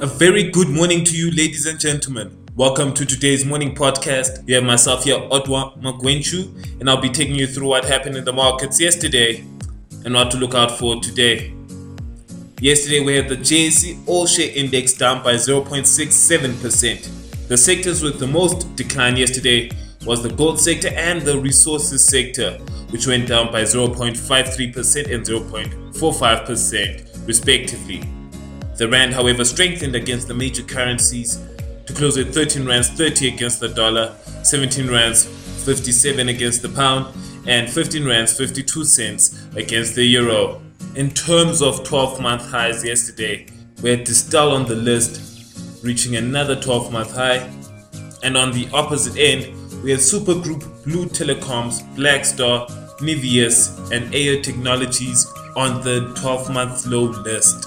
A very good morning to you, ladies and gentlemen. Welcome to today's morning podcast. You have myself here, Otwa Magwenchu, and I'll be taking you through what happened in the markets yesterday and what to look out for today. Yesterday, we had the JSE All Share Index down by 0.67%. The sectors with the most decline yesterday was the gold sector and the resources sector, which went down by 0.53% and 0.45%, respectively. The rand, however, strengthened against the major currencies to close at 13 rands 30 against the dollar, 17 rands 57 against the pound, and 15 rands 52 cents against the euro. In terms of 12 month highs yesterday, we had Distell on the list, reaching another 12 month high. And on the opposite end, we had Supergroup, Blue Telecoms, Blackstar, Niveus, and AO Technologies on the 12 month low list.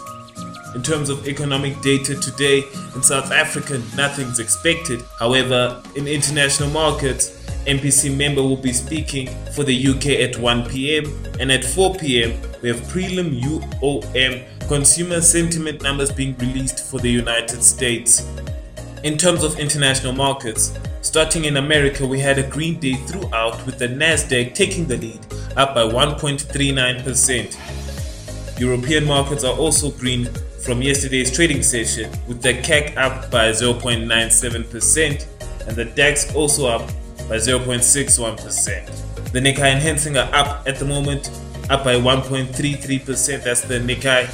In terms of economic data today in South Africa, nothing's expected. However, in international markets, MPC member will be speaking for the UK at 1 pm, and at 4 pm, we have prelim UOM consumer sentiment numbers being released for the United States. In terms of international markets, starting in America, we had a green day throughout with the Nasdaq taking the lead, up by 1.39%. European markets are also green from yesterday's trading session, with the CAC up by 0.97% and the DAX also up by 0.61%. The Nikkei and Hang are up at the moment, up by 1.33%, that's the Nikkei,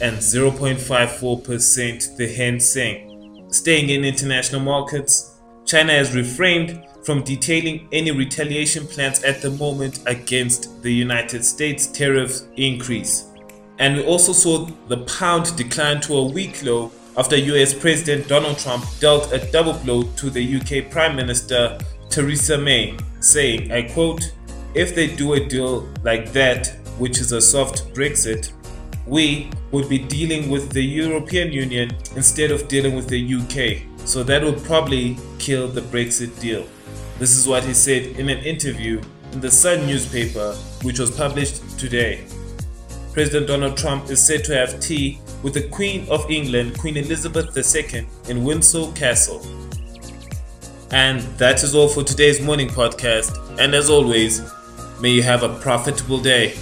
and 0.54% the Hang Seng. Staying in international markets, China has refrained from detailing any retaliation plans at the moment against the United States tariff increase. And we also saw the pound decline to a weak low after US President Donald Trump dealt a double blow to the UK Prime Minister Theresa May, saying, I quote, if they do a deal like that, which is a soft Brexit, we would be dealing with the European Union instead of dealing with the UK. So that would probably kill the Brexit deal. This is what he said in an interview in the Sun newspaper, which was published today. President Donald Trump is said to have tea with the Queen of England, Queen Elizabeth II, in Windsor Castle. And that is all for today's morning podcast. And as always, may you have a profitable day.